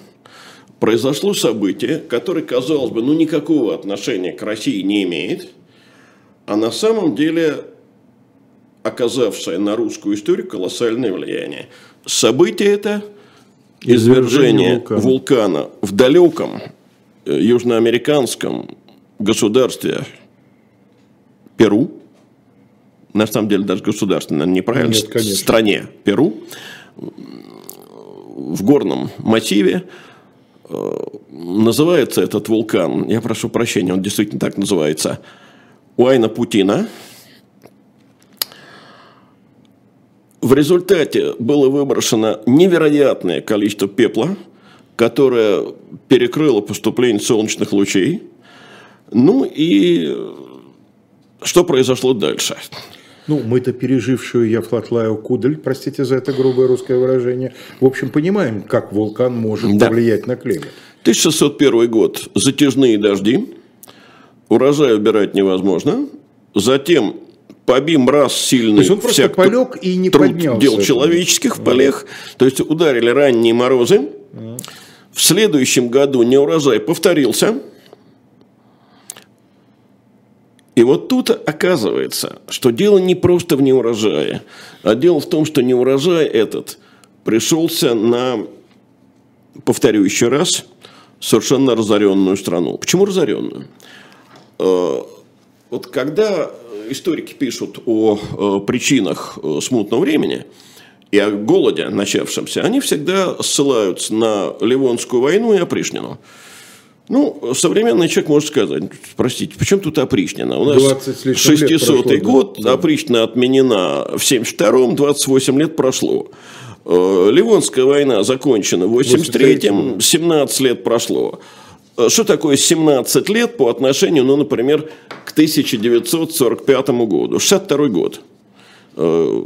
произошло событие, которое, казалось бы, ну никакого отношения к России не имеет, а на самом деле оказавшее на русскую историю колоссальное влияние. Событие это извержение вулкана. вулкана в далеком э, южноамериканском государстве Перу, на самом деле даже государство, наверное, неправильно, Нет, конечно. стране Перу, в горном массиве, э, называется этот вулкан, я прошу прощения, он действительно так называется, Уайна Путина. В результате было выброшено невероятное количество пепла, которое перекрыло поступление солнечных лучей. Ну и что произошло дальше? Ну, мы-то пережившую Яфлатлаю Кудель, простите за это грубое русское выражение, в общем, понимаем, как вулкан может да. повлиять на климат. 1601 год. Затяжные дожди. Урожай убирать невозможно. Затем побим раз сильный. То есть он просто полег и не труд поднялся. дел человеческих в полях. То есть ударили ранние морозы. В следующем году неурожай повторился. И вот тут оказывается, что дело не просто в неурожае, а дело в том, что неурожай этот пришелся на, повторю еще раз, совершенно разоренную страну. Почему разоренную? Э, вот когда историки пишут о э, причинах э, смутного времени и о голоде начавшемся, они всегда ссылаются на Ливонскую войну и опришнину. Ну, современный человек может сказать, простите, почему тут опричнина? У нас 600 год, да. опричнина отменена в 72-м, 28 лет прошло. Э, Ливонская война закончена в 83-м, 17 лет прошло. Что такое 17 лет по отношению, ну, например, к 1945 году? 62 год. Э,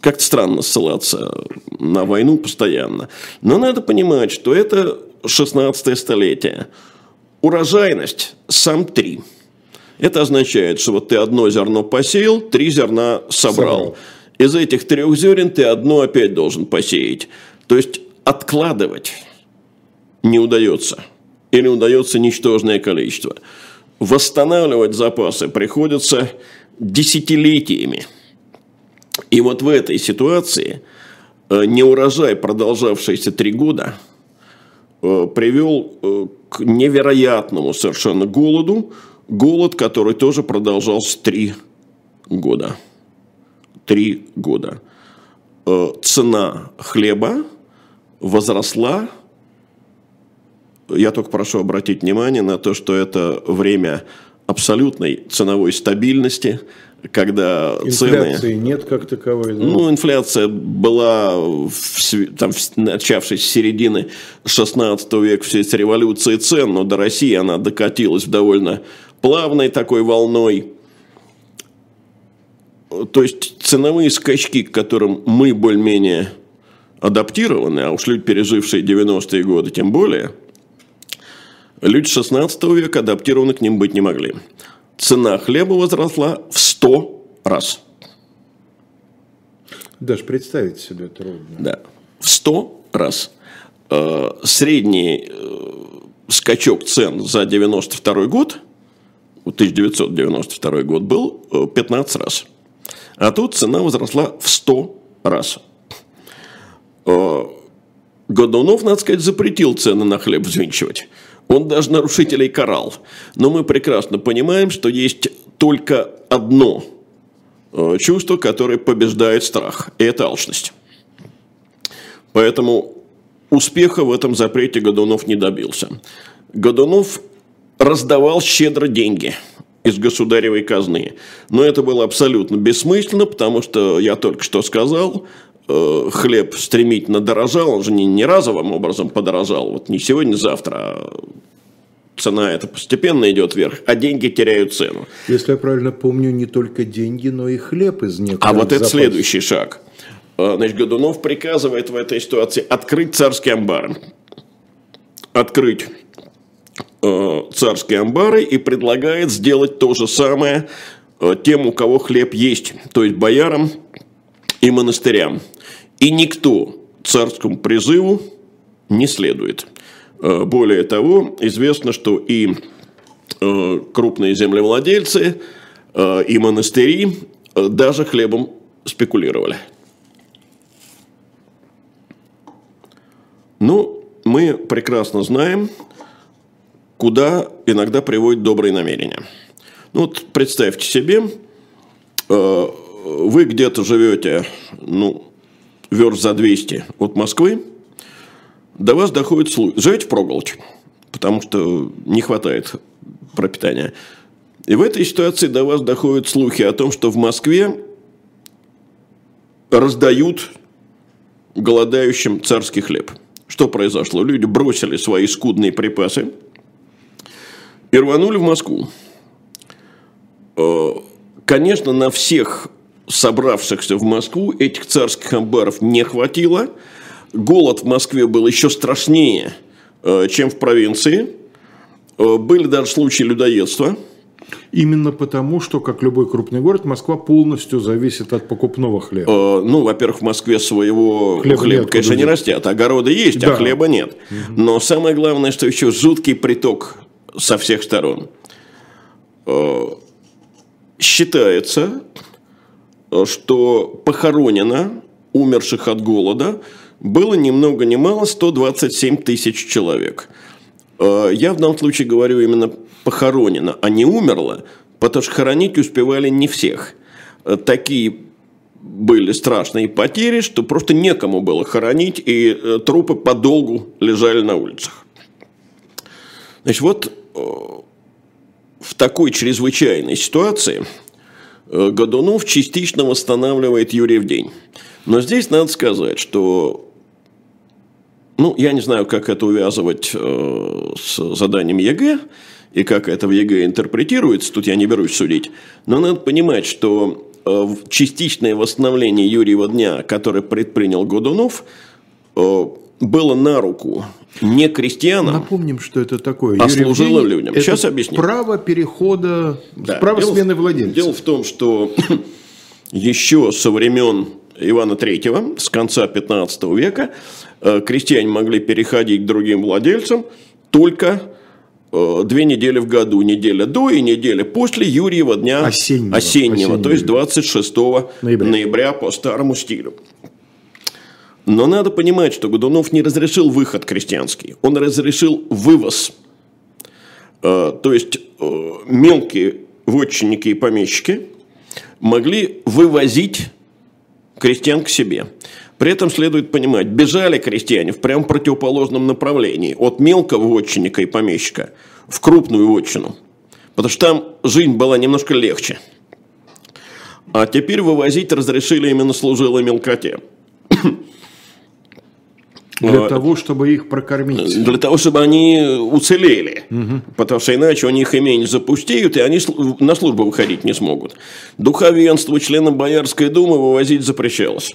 как-то странно ссылаться на войну постоянно. Но надо понимать, что это 16 столетие. Урожайность сам три. Это означает, что вот ты одно зерно посеял, три зерна собрал. собрал. Из этих трех зерен ты одно опять должен посеять. То есть откладывать не удается. Или удается ничтожное количество. Восстанавливать запасы приходится десятилетиями. И вот в этой ситуации э, неурожай, продолжавшийся три года – Э, привел э, к невероятному совершенно голоду. Голод, который тоже продолжался три года. Три года. Цена хлеба возросла. Я только прошу обратить внимание на то, что это время абсолютной ценовой стабильности – когда Инфляции цены... нет как таковой. Да? Ну, инфляция была, в, там, начавшись с середины 16 века, все эти революции цен, но до России она докатилась довольно плавной такой волной. То есть ценовые скачки, к которым мы более-менее адаптированы, а уж люди, пережившие 90-е годы, тем более, люди 16 века адаптированы к ним быть не могли цена хлеба возросла в 100 раз. Даже представить себе трудно. Да, в 100 раз. Э, средний э, скачок цен за 92 год, 1992 год был 15 э, раз. А тут цена возросла в 100 раз. Годунов, надо сказать, запретил цены на хлеб взвинчивать. Он даже нарушителей карал. Но мы прекрасно понимаем, что есть только одно э, чувство, которое побеждает страх, и это алчность. Поэтому успеха в этом запрете Годунов не добился. Годунов раздавал щедро деньги из государевой казны. Но это было абсолютно бессмысленно, потому что я только что сказал, хлеб стремительно дорожал, он же не, не разовым образом подорожал, вот не сегодня, завтра, а цена это постепенно идет вверх, а деньги теряют цену. Если я правильно помню, не только деньги, но и хлеб из некоторых А вот это следующий шаг. Э, значит, Годунов приказывает в этой ситуации открыть царские амбары. Открыть э, царские амбары и предлагает сделать то же самое тем, у кого хлеб есть, то есть боярам и монастырям. И никто царскому призыву не следует. Э, более того, известно, что и э, крупные землевладельцы, э, и монастыри даже хлебом спекулировали. Ну, мы прекрасно знаем, куда иногда приводят добрые намерения. Ну, вот представьте себе, вы где-то живете, ну, верст за 200 от Москвы, до вас доходит слух. Живете в проголодь, потому что не хватает пропитания. И в этой ситуации до вас доходят слухи о том, что в Москве раздают голодающим царский хлеб. Что произошло? Люди бросили свои скудные припасы и рванули в Москву. Э, конечно, на всех собравшихся в Москву этих царских амбаров не хватило. Голод в Москве был еще страшнее, э, чем в провинции. Э, были даже случаи людоедства. Именно потому, что, как любой крупный город, Москва полностью зависит от покупного хлеба. Э, ну, во-первых, в Москве своего хлеба, хлеба конечно, не растет. Огороды есть, а да. а хлеба нет. Угу. Но самое главное, что еще жуткий приток со всех сторон. Считается, что похоронено умерших от голода было ни много ни мало 127 тысяч человек. Э, я в данном случае говорю именно похоронено, а не умерло, потому что хоронить успевали не всех. Э, такие были страшные потери, что просто некому было хоронить, и э, трупы подолгу лежали на улицах. Значит, вот в такой чрезвычайной ситуации – Э, Годунов частично восстанавливает Юрьев день. Но здесь надо сказать, что ну, я не знаю, как это увязывать э, с заданием ЕГЭ и как это в ЕГЭ интерпретируется, тут я не берусь судить, но надо понимать, что э, частичное восстановление Юрьева дня, которое предпринял Годунов, э, было на руку не крестьянам. Напомним, что это такое. А Юрий служило людям. Это Сейчас объясню. Право перехода, да. право дело, смены владельца. Дело в том, что [COUGHS] еще со времен Ивана III, с конца 15 века, э, крестьяне могли переходить к другим владельцам только э, две недели в году. Неделя до и неделя после Юрьева дня осеннего, осеннего, осеннего то есть 26 ноября. ноября по старому стилю. Но надо понимать, что Годунов не разрешил выход крестьянский, он разрешил вывоз. Э, то есть э, мелкие вотчинники и помещики могли вывозить крестьян к себе. При этом следует понимать, бежали крестьяне в прям противоположном направлении, от мелкого вотчинника и помещика в крупную вотчину. Потому что там жизнь была немножко легче. А теперь вывозить разрешили именно служилой мелкоте. Для того, чтобы их прокормить. Для того, чтобы они уцелели. Угу. Потому что иначе у них имение запустеют, и они на службу выходить не смогут. Духовенство, членам Боярской думы вывозить запрещалось.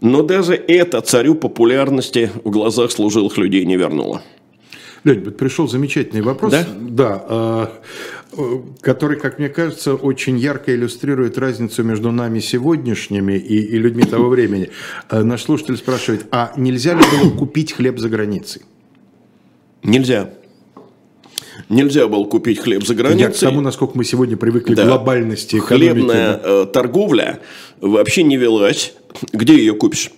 Но даже это царю популярности в глазах служилых людей не вернуло. Лень, пришел замечательный вопрос. Да? Да. А, который, как мне кажется, очень ярко иллюстрирует разницу между нами сегодняшними и, и людьми того времени. А, наш слушатель спрашивает, а нельзя ли было купить хлеб за границей? Нельзя. Нельзя было купить хлеб за границей. Я к тому, насколько мы сегодня привыкли да. к глобальности экономики. Хлебная да. Э, торговля вообще не велась. Где ее купишь?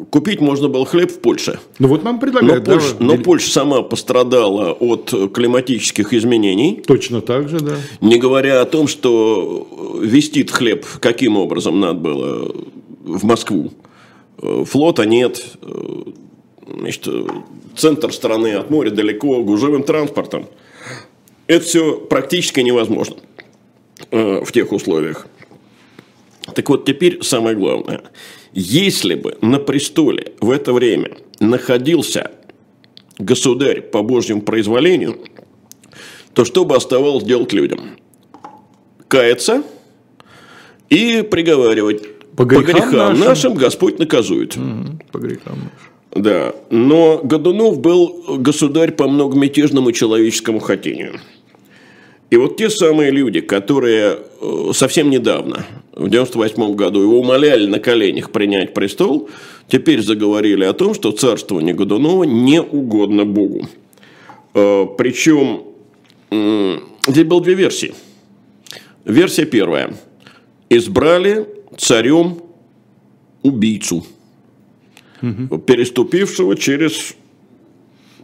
Э, купить можно было хлеб в Польше. Ну вот нам предлагают. Но, Польша, но Польша сама пострадала от климатических изменений. Точно так же, да. Не говоря о том, что вестит хлеб каким образом надо было в Москву. Флота нет, значит, центр страны от моря далеко, гужевым транспортом. Это все практически невозможно э, в тех условиях. Так вот, теперь самое главное – если бы на престоле в это время находился государь по Божьему произволению, то что бы оставалось делать людям? Каяться и приговаривать. По грехам, по грехам нашим. нашим Господь наказует. Угу, по грехам нашим. Да, но Годунов был государь по многомятежному человеческому хотению. И вот те самые люди, которые э, совсем недавно, в 98 году, его умоляли на коленях принять престол, теперь заговорили о том, что царствование Годунова не угодно Богу. Э, Причем здесь было две версии. Версия первая. Избрали царем убийцу, угу. переступившего через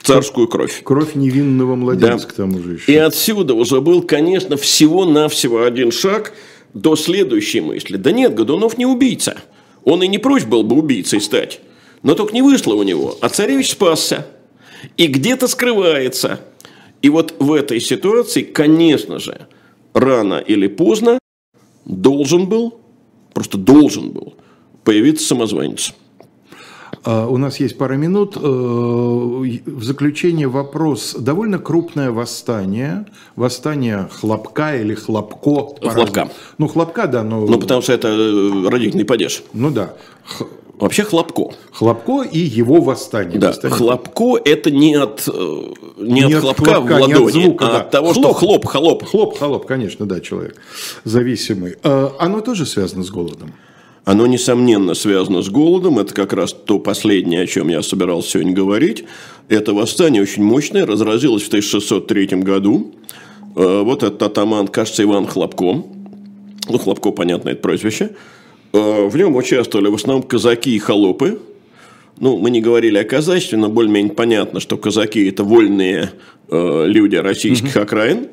царскую кровь. Кровь невинного младенца, да. к тому же еще. И отсюда уже был, конечно, всего-навсего один шаг до следующей мысли. Да нет, Годунов не убийца. Он и не прочь был бы убийцей стать. Но только не вышло у него. А царевич спасся. И где-то скрывается. И вот в этой ситуации, конечно же, рано или поздно должен был, просто должен был появиться самозванец. А, у нас есть пара минут. Э, в заключение вопрос. Довольно крупное восстание. Восстание хлопка или хлопко. Хлопка. Ну, хлопка, да, но... Ну, потому что это э, родительный падеж. Ну, да. Вообще Хлопко. Хлопко и его восстание. Да, восстание. Хлопко это не от, э, не, не от, хлопка, хлопка в ладони, от звука, а да. от того, хлоп, что хлоп, хлоп. Хлоп, хлоп, конечно, да, человек зависимый. Оно тоже связано с голодом? Оно, несомненно, связано с голодом. Это как раз то последнее, о чем я собирался сегодня говорить. Это восстание очень мощное, разразилось в 1603 году. Э, вот этот атаман, кажется, Иван Хлопко. Ну, Хлопко, понятно, это прозвище. Э, в нем участвовали в основном казаки и холопы. Ну, мы не говорили о казачестве, но более-менее понятно, что казаки – это вольные э, люди российских угу. окраин.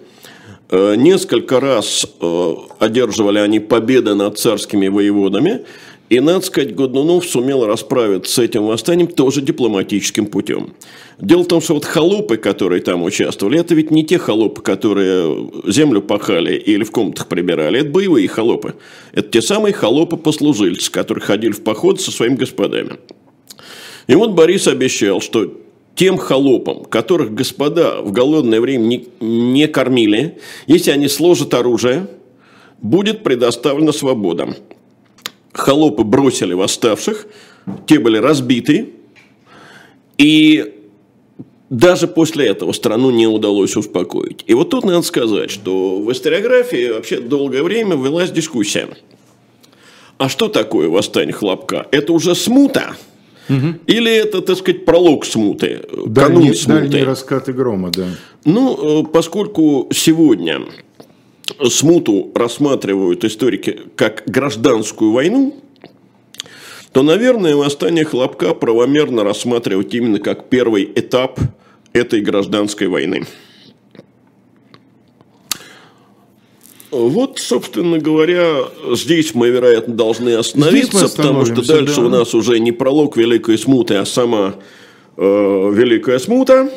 Э, несколько раз э, одерживали они победы над царскими воеводами, и, надо сказать, Годунов сумел расправиться с этим восстанием тоже дипломатическим путем. Дело в том, что вот холопы, которые там участвовали, это ведь не те холопы, которые землю пахали или в комнатах прибирали, это боевые холопы. Это те самые холопы-послужильцы, которые ходили в поход со своими господами. И вот Борис обещал, что тем холопам, которых господа в голодное время не, не кормили, если они сложат оружие, будет предоставлена свобода. Холопы бросили восставших, те были разбиты, и даже после этого страну не удалось успокоить. И вот тут надо сказать, что в историографии вообще долгое время велась дискуссия. А что такое восстание хлопка? Это уже смута – Угу. Или это, так сказать, пролог смуты, дальние, канун смуты. Дальние раскаты грома, да. Ну, э, поскольку сегодня смуту рассматривают историки как гражданскую войну, то, наверное, восстание Хлопка правомерно рассматривать именно как первый этап этой гражданской войны. Вот, собственно говоря, здесь мы, вероятно, должны остановиться, потому что дальше да. у нас уже не пролог Великой Смуты, а сама э, Великая Смута.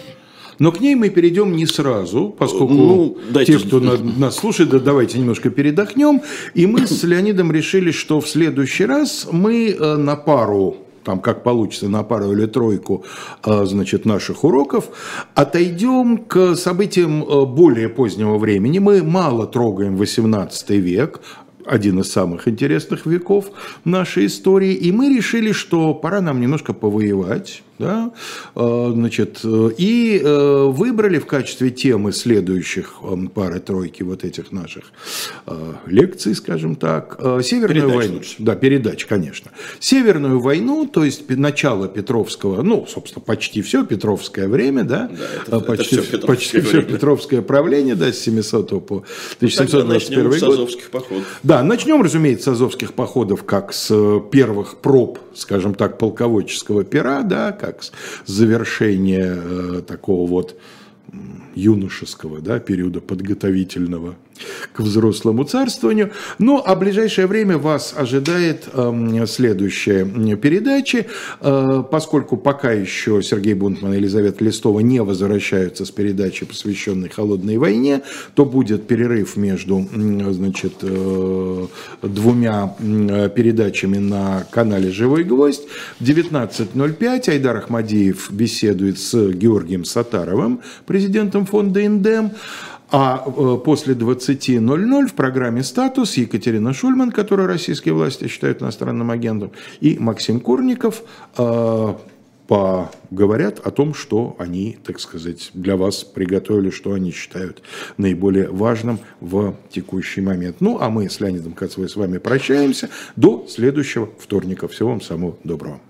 Но к ней мы перейдем не сразу, поскольку ну, дайте... те, кто нас слушает, да, давайте немножко передохнем. И мы с Леонидом решили, что в следующий раз мы э, на пару там как получится на пару или тройку, а, значит, наших уроков, отойдем к событиям э, более позднего времени. Мы мало трогаем 18 век, один из самых интересных веков нашей истории, и мы решили, что пора нам немножко повоевать, да, э, значит, э, и э, выбрали в качестве темы следующих пары-тройки вот этих наших лекций, скажем так, Северную передач войну. Лучше. Да, передач, конечно. Северную войну, то есть начало Петровского, ну, собственно, почти все Петровское время, да, да это, почти, это все, Петровское почти время. все Петровское правление, да, с 700 по 1721 ну, год. С азовских походов. Да, начнем, разумеется, с азовских походов, как с первых проб, скажем так, полководческого пера, да, как завершение э, такого вот юношеского да, периода подготовительного к взрослому царствованию. Ну, а в ближайшее время вас ожидает э, следующая передача, э, поскольку пока еще Сергей Бунтман и Елизавета Листова не возвращаются с передачи, посвященной холодной войне, то будет перерыв между значит, э, двумя передачами на канале «Живой гвоздь». В 19.05 Айдар Ахмадиев беседует с Георгием Сатаровым, президентом фонда «Индем». А э, после 20.00 в программе «Статус» Екатерина Шульман, которую российские власти считают иностранным агентом, и Максим Курников, э, поговорят о том, что они, так сказать, для вас приготовили, что они считают наиболее важным в текущий момент. Ну, а мы с Леонидом Кацевой с вами прощаемся. До следующего вторника. Всего вам самого доброго.